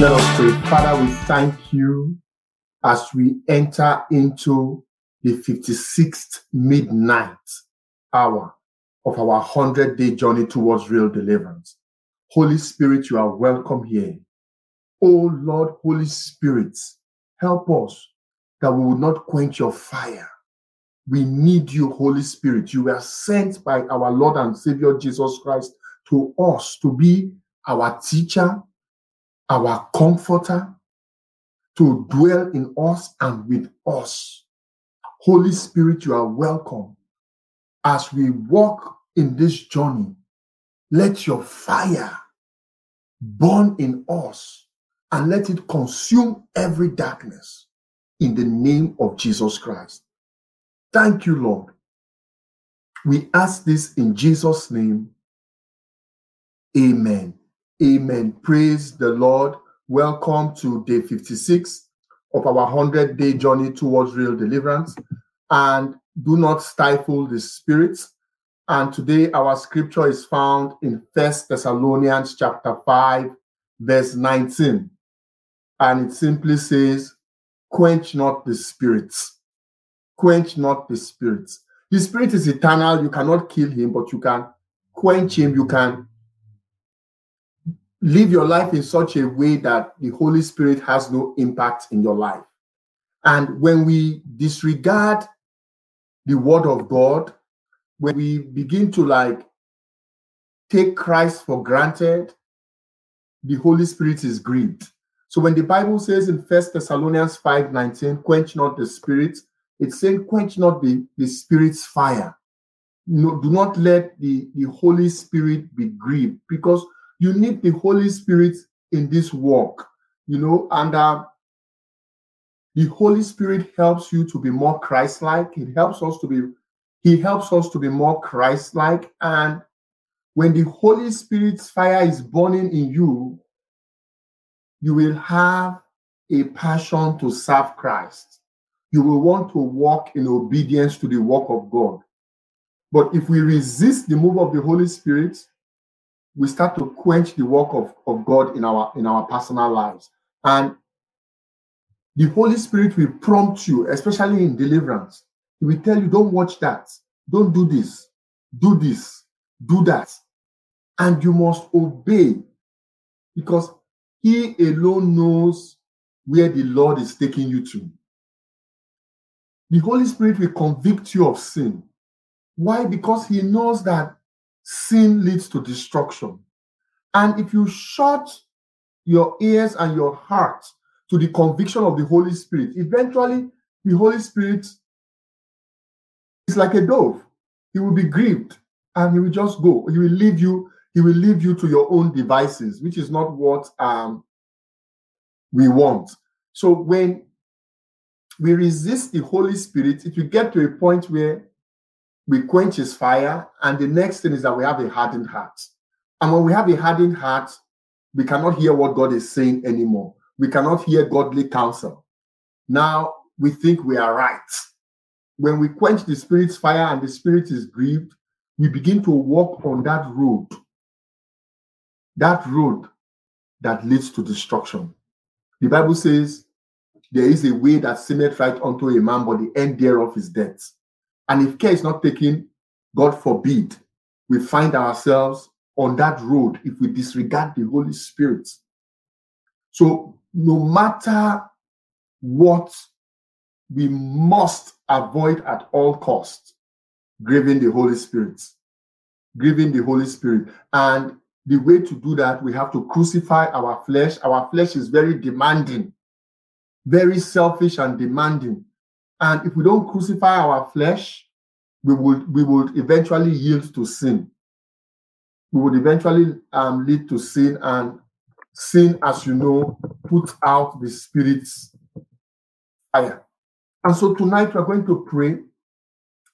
Let us pray. Father, we thank you as we enter into the 56th midnight hour of our 100 day journey towards real deliverance. Holy Spirit, you are welcome here. Oh Lord, Holy Spirit, help us that we will not quench your fire. We need you, Holy Spirit. You were sent by our Lord and Savior Jesus Christ to us to be our teacher, our comforter, to dwell in us and with us. Holy Spirit, you are welcome. As we walk in this journey, let your fire burn in us and let it consume every darkness in the name of Jesus Christ. Thank you, Lord. We ask this in Jesus' name. Amen. Amen. Praise the Lord. Welcome to day 56 of our 100 day journey towards real deliverance. And do not stifle the spirits. And today our scripture is found in First Thessalonians chapter 5, verse 19. And it simply says, Quench not the spirits. Quench not the spirits. The spirit is eternal. You cannot kill him, but you can quench him. You can live your life in such a way that the Holy Spirit has no impact in your life. And when we disregard the word of God, when we begin to like take Christ for granted, the Holy Spirit is grieved. So when the Bible says in First Thessalonians 5 19, quench not the spirit, it's saying quench not the, the spirit's fire. No, do not let the, the Holy Spirit be grieved because you need the Holy Spirit in this work, you know, and uh, the Holy Spirit helps you to be more Christ-like. It helps us to be, He helps us to be more Christ-like. And when the Holy Spirit's fire is burning in you, you will have a passion to serve Christ. You will want to walk in obedience to the work of God. But if we resist the move of the Holy Spirit, we start to quench the work of, of God in our in our personal lives. And the Holy Spirit will prompt you, especially in deliverance. He will tell you, don't watch that, don't do this, do this, do that. And you must obey because He alone knows where the Lord is taking you to. The Holy Spirit will convict you of sin. Why? Because He knows that sin leads to destruction. And if you shut your ears and your heart to the conviction of the Holy Spirit, eventually the Holy Spirit is like a dove. He will be grieved and he will just go. He will leave you, he will leave you to your own devices, which is not what um, we want. So when we resist the Holy Spirit, it will get to a point where we quench his fire, and the next thing is that we have a hardened heart. And when we have a hardened heart, we cannot hear what God is saying anymore. We cannot hear godly counsel. Now we think we are right. When we quench the spirit's fire and the spirit is grieved, we begin to walk on that road. That road that leads to destruction. The Bible says, There is a way that seemeth right unto a man, but the end thereof is death. And if care is not taken, God forbid, we find ourselves on that road if we disregard the Holy Spirit. So, no matter what, we must avoid at all costs grieving the Holy Spirit. Grieving the Holy Spirit. And the way to do that, we have to crucify our flesh. Our flesh is very demanding, very selfish and demanding. And if we don't crucify our flesh, we would we would eventually yield to sin. We would eventually um, lead to sin, and sin, as you know, puts out the Spirit's fire. And so tonight we're going to pray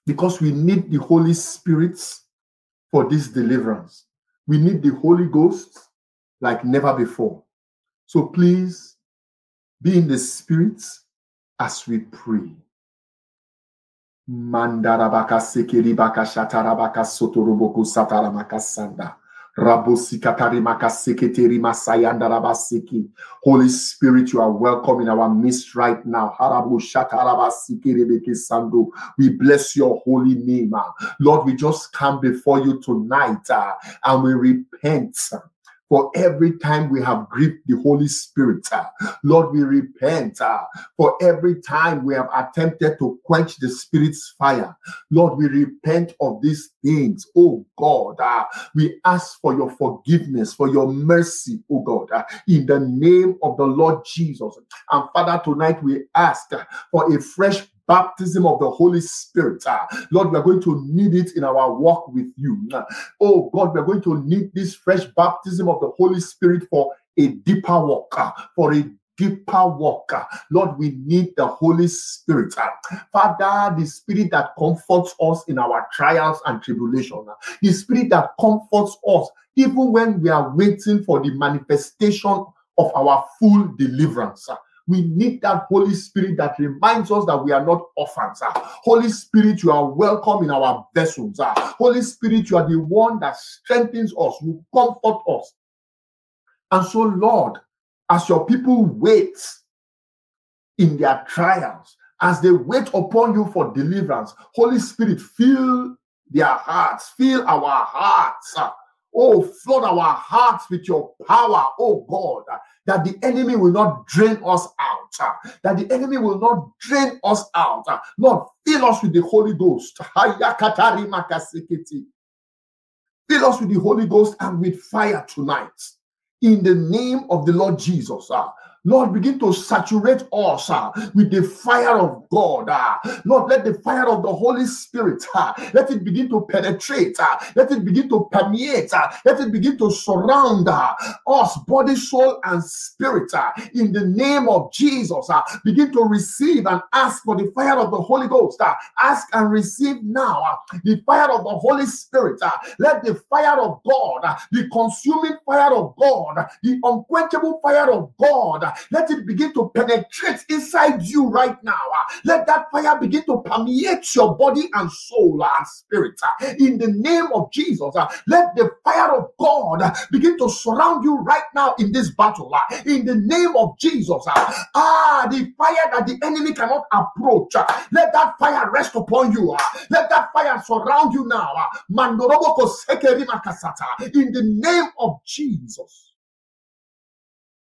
because we need the Holy Spirit for this deliverance. We need the Holy Ghost like never before. So please be in the Spirit as we pray. Mandarabaka sekiribaka shatarabaka sotoroboko sataramaka sanda. Holy Spirit, you are welcome in our midst right now. We bless your holy name. Lord, we just come before you tonight uh, and we repent for every time we have grieved the Holy Spirit. Uh, Lord, we repent uh, for every time we have attempted to quench the Spirit's fire. Lord, we repent of these things. Oh God, uh, we ask for your forgiveness, for your mercy, oh God, in the name of the Lord Jesus. And Father, tonight we ask for a fresh baptism of the Holy Spirit. Uh, Lord, we are going to need it in our walk with you. Uh, oh God, we are going to need this fresh baptism of the Holy Spirit for a deeper walk, uh, for a deeper walk. Lord, we need the Holy Spirit. Father, the Spirit that comforts us in our trials and tribulation, the Spirit that comforts us even when we are waiting for the manifestation of our full deliverance. We need that Holy Spirit that reminds us that we are not orphans. Holy Spirit, you are welcome in our vessels. Uh. Holy Spirit, you are the one that strengthens us, you comfort us. And so, Lord, as your people wait in their trials, as they wait upon you for deliverance, Holy Spirit, fill their hearts, fill our hearts. Oh, flood our hearts with your power, oh God, that the enemy will not drain us out, that the enemy will not drain us out. Lord, fill us with the Holy Ghost. Fill us with the Holy Ghost and with fire tonight. In the name of the Lord Jesus. Lord, begin to saturate us uh, with the fire of God. Uh, Lord, let the fire of the Holy Spirit, uh, let it begin to penetrate, uh, let it begin to permeate, uh, let it begin to surround uh, us, body, soul, and spirit. in the name of Jesus, begin to receive and ask for the fire of the Holy Ghost. ask and receive now the fire of the Holy Spirit. let the fire of God, the consuming fire of God, the unquenchable fire of God, let it begin to penetrate inside you right now. Let that fire begin to permeate your body and soul uh, and spirit. Uh, in the name of Jesus, uh, let the fire of God begin to surround you right now in this battle. In the name of Jesus, ah, the fire that the enemy cannot approach, let that fire rest upon you. Let that fire surround you now. In the name of Jesus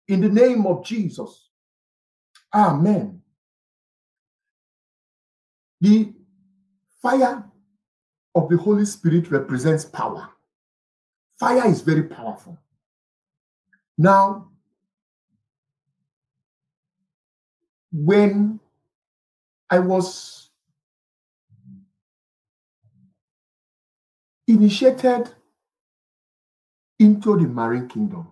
in the name of Jesus. Amen. The fire of the Holy Spirit represents power. Fire is very powerful. Now, when I was initiated into the marine kingdom,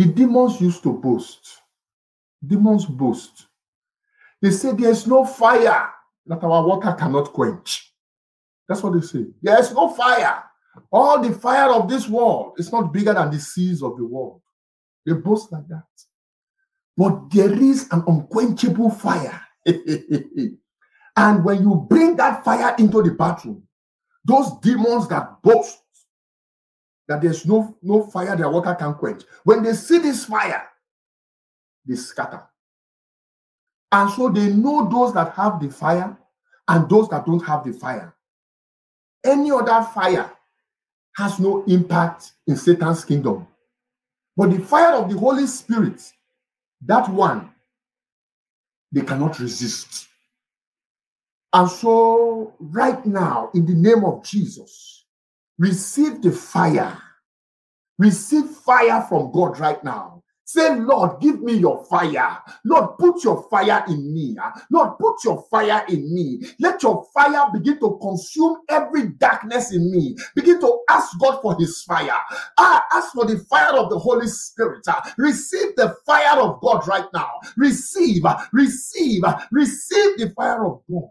the demons used to boast. Demons boast. They say there's no fire that our water cannot quench. That's what they say. There's no fire. All the fire of this world is not bigger than the seas of the world. They boast like that. But there is an unquenchable fire. and when you bring that fire into the bathroom, those demons that boast that there's no, no fire their water can quench. When they see this fire, they scatter. And so they know those that have the fire and those that don't have the fire. Any other fire has no impact in Satan's kingdom. But the fire of the Holy Spirit, that one, they cannot resist. And so, right now, in the name of Jesus, receive the fire. Receive fire from God right now. Say, Lord, give me your fire. Lord, put your fire in me. Lord, put your fire in me. Let your fire begin to consume every darkness in me. Begin to ask God for his fire. Ah, ask for the fire of the Holy Spirit. Receive the fire of God right now. Receive, receive, receive the fire of God.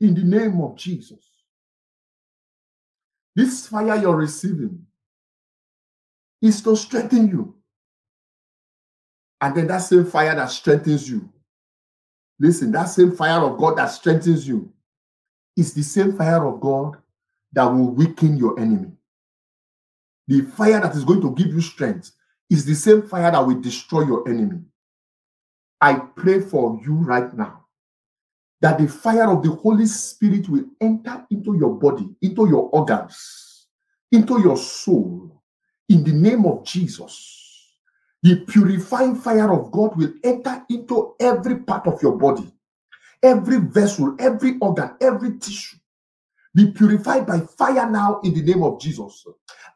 In the name of Jesus. This fire you're receiving is to strengthen you. And then that same fire that strengthens you. Listen, that same fire of God that strengthens you is the same fire of God that will weaken your enemy. The fire that is going to give you strength is the same fire that will destroy your enemy. I pray for you right now that the fire of the Holy Spirit will enter into your body, into your organs, into your soul, in the name of Jesus. The purifying fire of God will enter into every part of your body, every vessel, every organ, every tissue. Be purified by fire now in the name of Jesus.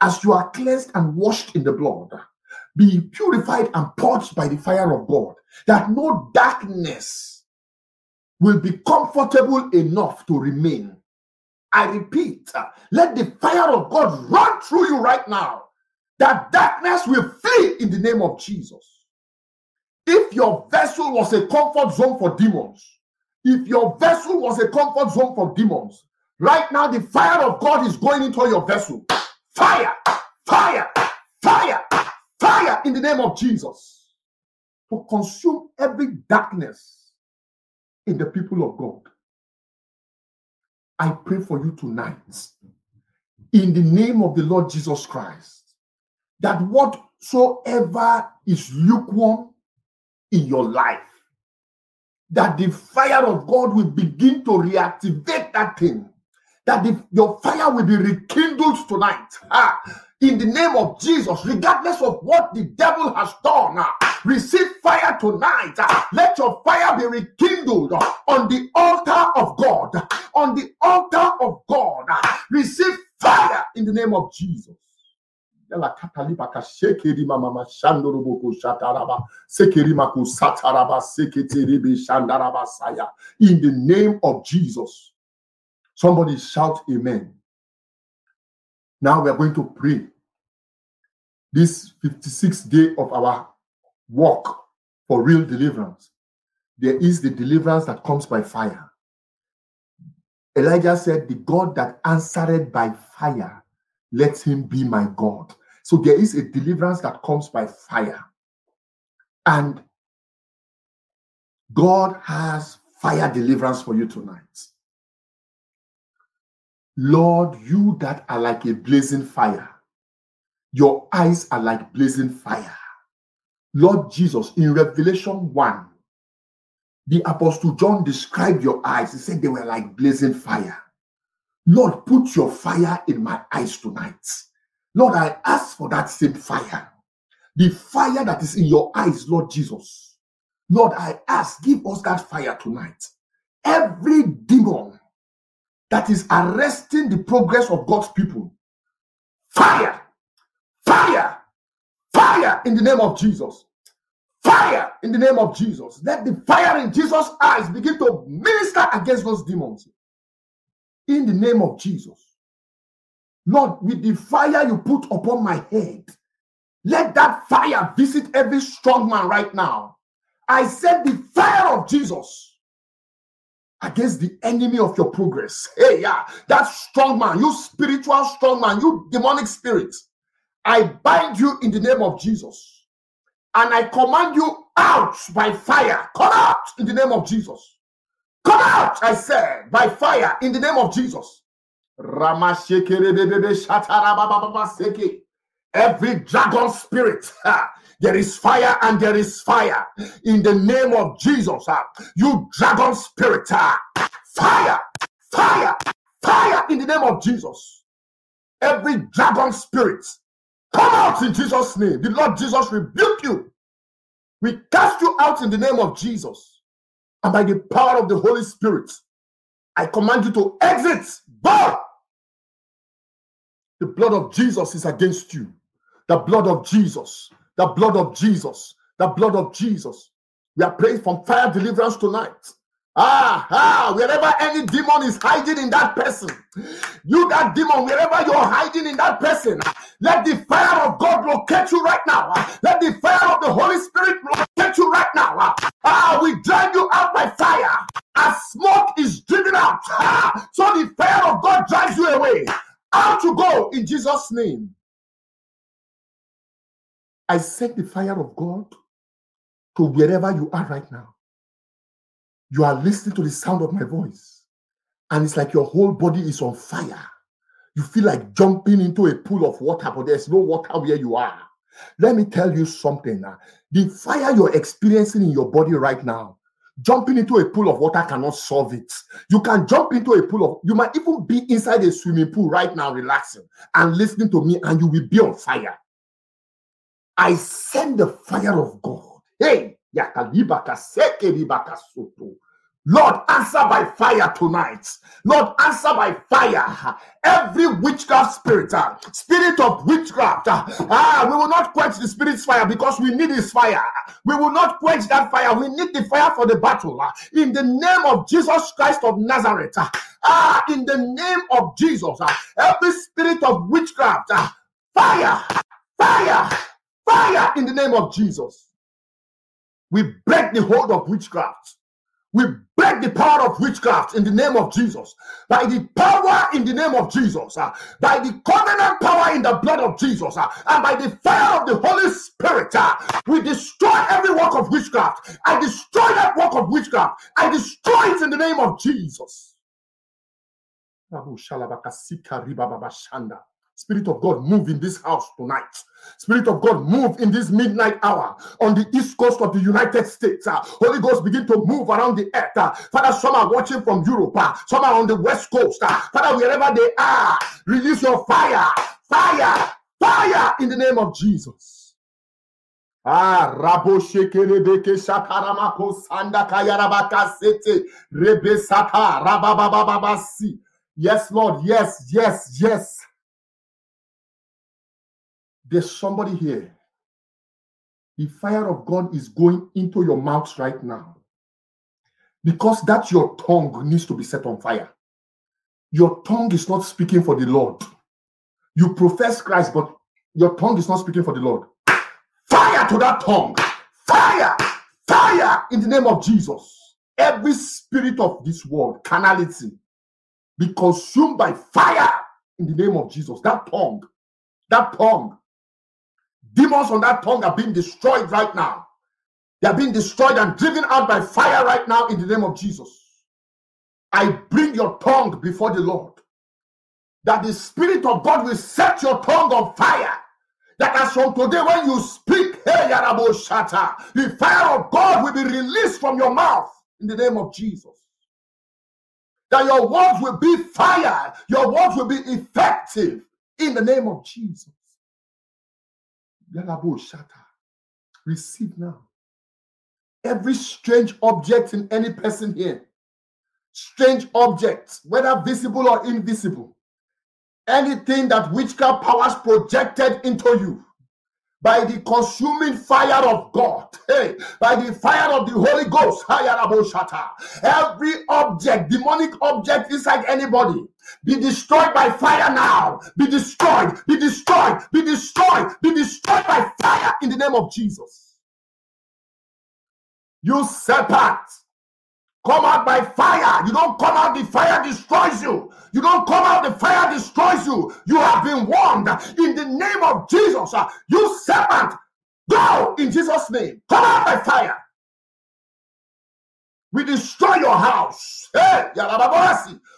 As you are cleansed and washed in the blood, be purified and purged by the fire of God, that no darkness will be comfortable enough to remain. I repeat, uh, let the fire of God run through you right now that darkness will flee in the name of Jesus. If your vessel was a comfort zone for demons, if your vessel was a comfort zone for demons, right now the fire of God is going into your vessel. Fire, fire, fire, fire in the name of Jesus to consume every darkness in the people of God. I pray for you tonight in the name of the Lord Jesus Christ that whatsoever is lukewarm in your life, that the fire of God will begin to reactivate that thing, that the, your fire will be rekindled tonight. Ah, in the name of Jesus, regardless of what the devil has done, ah, receive fire tonight. Ah, let your fire be rekindled on the altar of God. On the altar of God, ah, receive fire in the name of Jesus. Yala ka mama boko shataraba sataraba shandaraba saya. In the name of Jesus, somebody shout Amen. Now we are going to pray. This 56th day of our walk for real deliverance. There is the deliverance that comes by fire. Elijah said, The God that answered by fire let him be my God. So there is a deliverance that comes by fire. And God has fire deliverance for you tonight. Lord, you that are like a blazing fire, your eyes are like blazing fire. Lord Jesus, in Revelation 1, the Apostle John described your eyes. He said they were like blazing fire. Lord, put your fire in my eyes tonight. Lord, I ask for that same fire. The fire that is in your eyes, Lord Jesus. Lord, I ask, give us that fire tonight. Every demon that is arresting the progress of God's people, fire, fire, fire in the name of Jesus. Fire in the name of Jesus. Let the fire in Jesus' eyes begin to minister against those demons in the name of Jesus. Lord, with the fire you put upon my head, let that fire visit every strong man right now. I said the fire of Jesus against the enemy of your progress. Hey, yeah, that strong man, you spiritual strong man, you demonic spirit. I bind you in the name of Jesus. And I command you out by fire. Come out in the name of Jesus. Come out, I said, by fire in the name of Jesus. Every dragon spirit, there is fire and there is fire in the name of Jesus. Uh, you dragon spirit, uh, fire, fire, fire in the name of Jesus. Every dragon spirit, come out in Jesus' name. The Lord Jesus rebuke you. We cast you out in the name of Jesus. And by the power of the Holy Spirit, I command you to exit. Go the blood of Jesus is against you. The blood of Jesus. The blood of Jesus. The blood of Jesus. We are praying from fire deliverance tonight. Ah, ah, wherever any demon is hiding in that person, you, that demon, wherever you're hiding in that person, let the fire of God locate you right now. Let the fire of the Holy Spirit locate you right now. Ah, we drive you out by fire. As smoke is driven out, ah, so the fire of God drives you away. Out to go in Jesus' name. I set the fire of God to wherever you are right now you are listening to the sound of my voice, and it's like your whole body is on fire. You feel like jumping into a pool of water, but there's no water where you are. Let me tell you something. The fire you're experiencing in your body right now, jumping into a pool of water cannot solve it. You can jump into a pool of, you might even be inside a swimming pool right now, relaxing and listening to me, and you will be on fire. I send the fire of God. Hey, Lord, answer by fire tonight. Lord, answer by fire. Every witchcraft spirit, uh, spirit of witchcraft, uh, ah, we will not quench the spirit's fire because we need his fire. We will not quench that fire. We need the fire for the battle. Uh, in the name of Jesus Christ of Nazareth, uh, ah, in the name of Jesus, uh, every spirit of witchcraft, uh, fire, fire, fire, in the name of Jesus. We break the hold of witchcraft. We break the power of witchcraft in the name of Jesus. By the power in the name of Jesus. Uh, by the covenant power in the blood of Jesus. Uh, and by the fire of the Holy Spirit. Uh, we destroy every work of witchcraft. I destroy that work of witchcraft. I destroy it in the name of Jesus. Spirit of God, move in this house tonight. Spirit of God, move in this midnight hour on the east coast of the United States. Uh, Holy Ghost, begin to move around the earth. Uh, Father, some are watching from Europe, uh, some are on the west coast. Uh, Father, wherever they are, release your fire, fire, fire in the name of Jesus. Ah, rabo shekelebeke shakaramako sanda kayarabaka sete rebe sata rababababasi. Yes, Lord. Yes, yes, yes. There's somebody here. The fire of God is going into your mouth right now. Because that your tongue needs to be set on fire. Your tongue is not speaking for the Lord. You profess Christ, but your tongue is not speaking for the Lord. Fire to that tongue. Fire. Fire in the name of Jesus. Every spirit of this world, carnality, be consumed by fire in the name of Jesus. That tongue, that tongue Demons on that tongue are being destroyed right now. They are being destroyed and driven out by fire right now in the name of Jesus. I bring your tongue before the Lord. That the Spirit of God will set your tongue on fire. That as from today, when you speak, hey, Shata, the fire of God will be released from your mouth in the name of Jesus. That your words will be fire, your words will be effective in the name of Jesus. Receive now. Every strange object in any person here, strange objects, whether visible or invisible, anything that witchcraft powers projected into you, by the consuming fire of God, hey, by the fire of the Holy Ghost, every object, demonic object inside anybody, be destroyed by fire now. Be destroyed, be destroyed, be destroyed, be destroyed by fire in the name of Jesus. You serpent, come out by fire. You don't come out, the fire destroys you. You don't come out, the fire destroys you. You have been warned in the name of Jesus. Uh, you serpent, go in Jesus' name. Come out by fire. We destroy your house. Hey,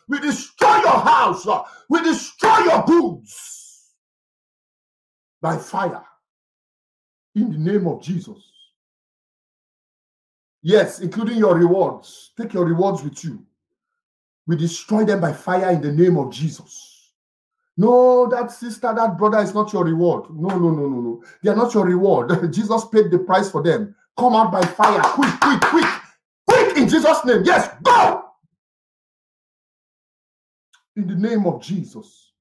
we destroy your house. Uh, we destroy your goods by fire in the name of Jesus. Yes, including your rewards. Take your rewards with you. We destroy them by fire in the name of Jesus. No, that sister, that brother is not your reward. No, no, no, no, no. They are not your reward. Jesus paid the price for them. Come out by fire. Quick, quick, quick. Quick in Jesus' name. Yes, go. In the name of Jesus.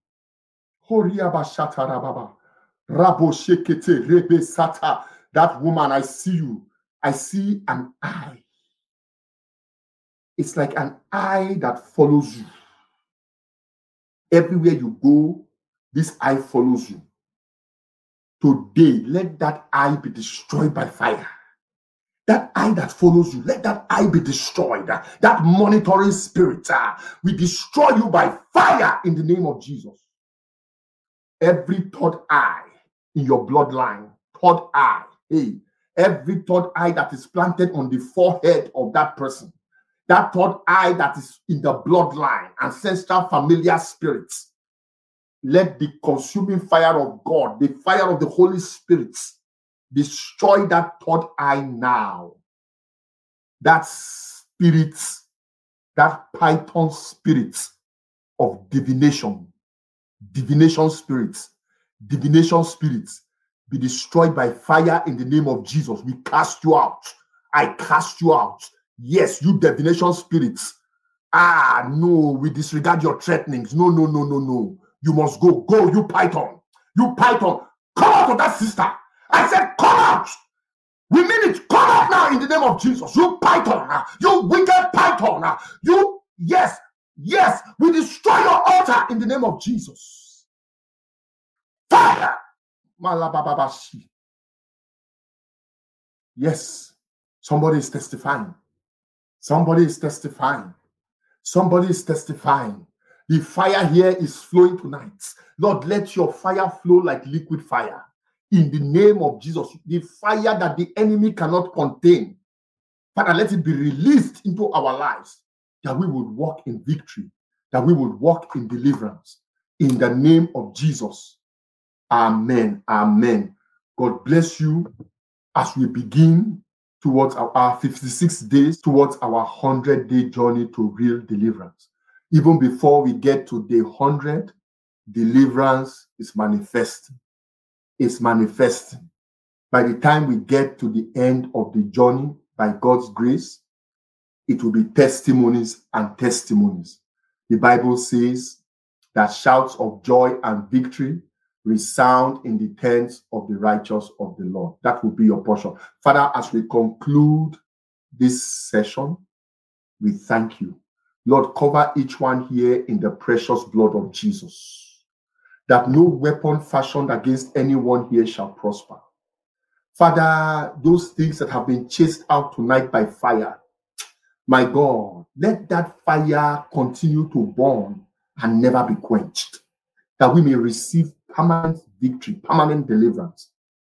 That woman, I see you. I see an eye. It's like an eye that follows you. Everywhere you go, this eye follows you. Today, let that eye be destroyed by fire. That eye that follows you, let that eye be destroyed. That monitoring spirit, uh, we destroy you by fire in the name of Jesus. Every third eye in your bloodline, third eye, hey, every third eye that is planted on the forehead of that person, that third eye that is in the bloodline, ancestral familiar spirits, let the consuming fire of God, the fire of the Holy Spirit, destroy that third eye now. That spirit, that python spirit of divination, divination spirits, divination spirits, be destroyed by fire in the name of Jesus. We cast you out. I cast you out. Yes, you divination spirits. Ah, no, we disregard your threatenings. No, no, no, no, no. You must go. Go, you python. You python. Come out of that sister. I said, come out. We mean it. Come out now in the name of Jesus. You python. You wicked python. You, yes, yes, we destroy your altar in the name of Jesus. Fire. Malababashi. Yes, somebody is testifying. Somebody is testifying. Somebody is testifying. The fire here is flowing tonight. Lord, let your fire flow like liquid fire. In the name of Jesus, the fire that the enemy cannot contain. Father, let it be released into our lives that we would walk in victory, that we would walk in deliverance. In the name of Jesus. Amen. Amen. God bless you as we begin towards our, our 56 days, towards our 100 day journey to real deliverance. Even before we get to day 100, deliverance is manifesting. It's manifesting. By the time we get to the end of the journey, by God's grace, it will be testimonies and testimonies. The Bible says that shouts of joy and victory resound in the tents of the righteous of the Lord. That will be your portion. Father, as we conclude this session, we thank you. Lord, cover each one here in the precious blood of Jesus, that no weapon fashioned against anyone here shall prosper. Father, those things that have been chased out tonight by fire, my God, let that fire continue to burn and never be quenched, that we may receive permanent victory, permanent deliverance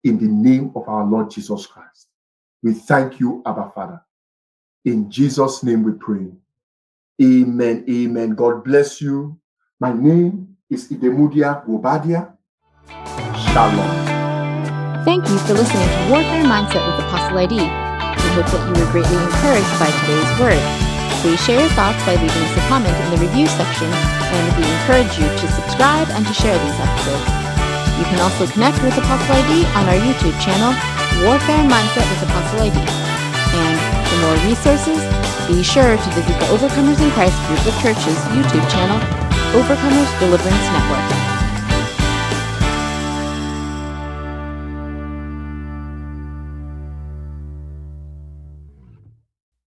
in the name of our Lord Jesus Christ. We thank you, Abba Father. In Jesus' name we pray. Amen. Amen. God bless you. My name is Idemudia Guobadia. Shalom. Thank you for listening to Warfare Mindset with Apostle ID. We hope that you were greatly encouraged by today's word. Please share your thoughts by leaving us a comment in the review section, and we encourage you to subscribe and to share these episodes. You can also connect with Apostle ID on our YouTube channel, Warfare Mindset with Apostle ID. And for more resources, be sure to visit the Overcomers in Christ group of churches YouTube channel, Overcomers Deliverance Network.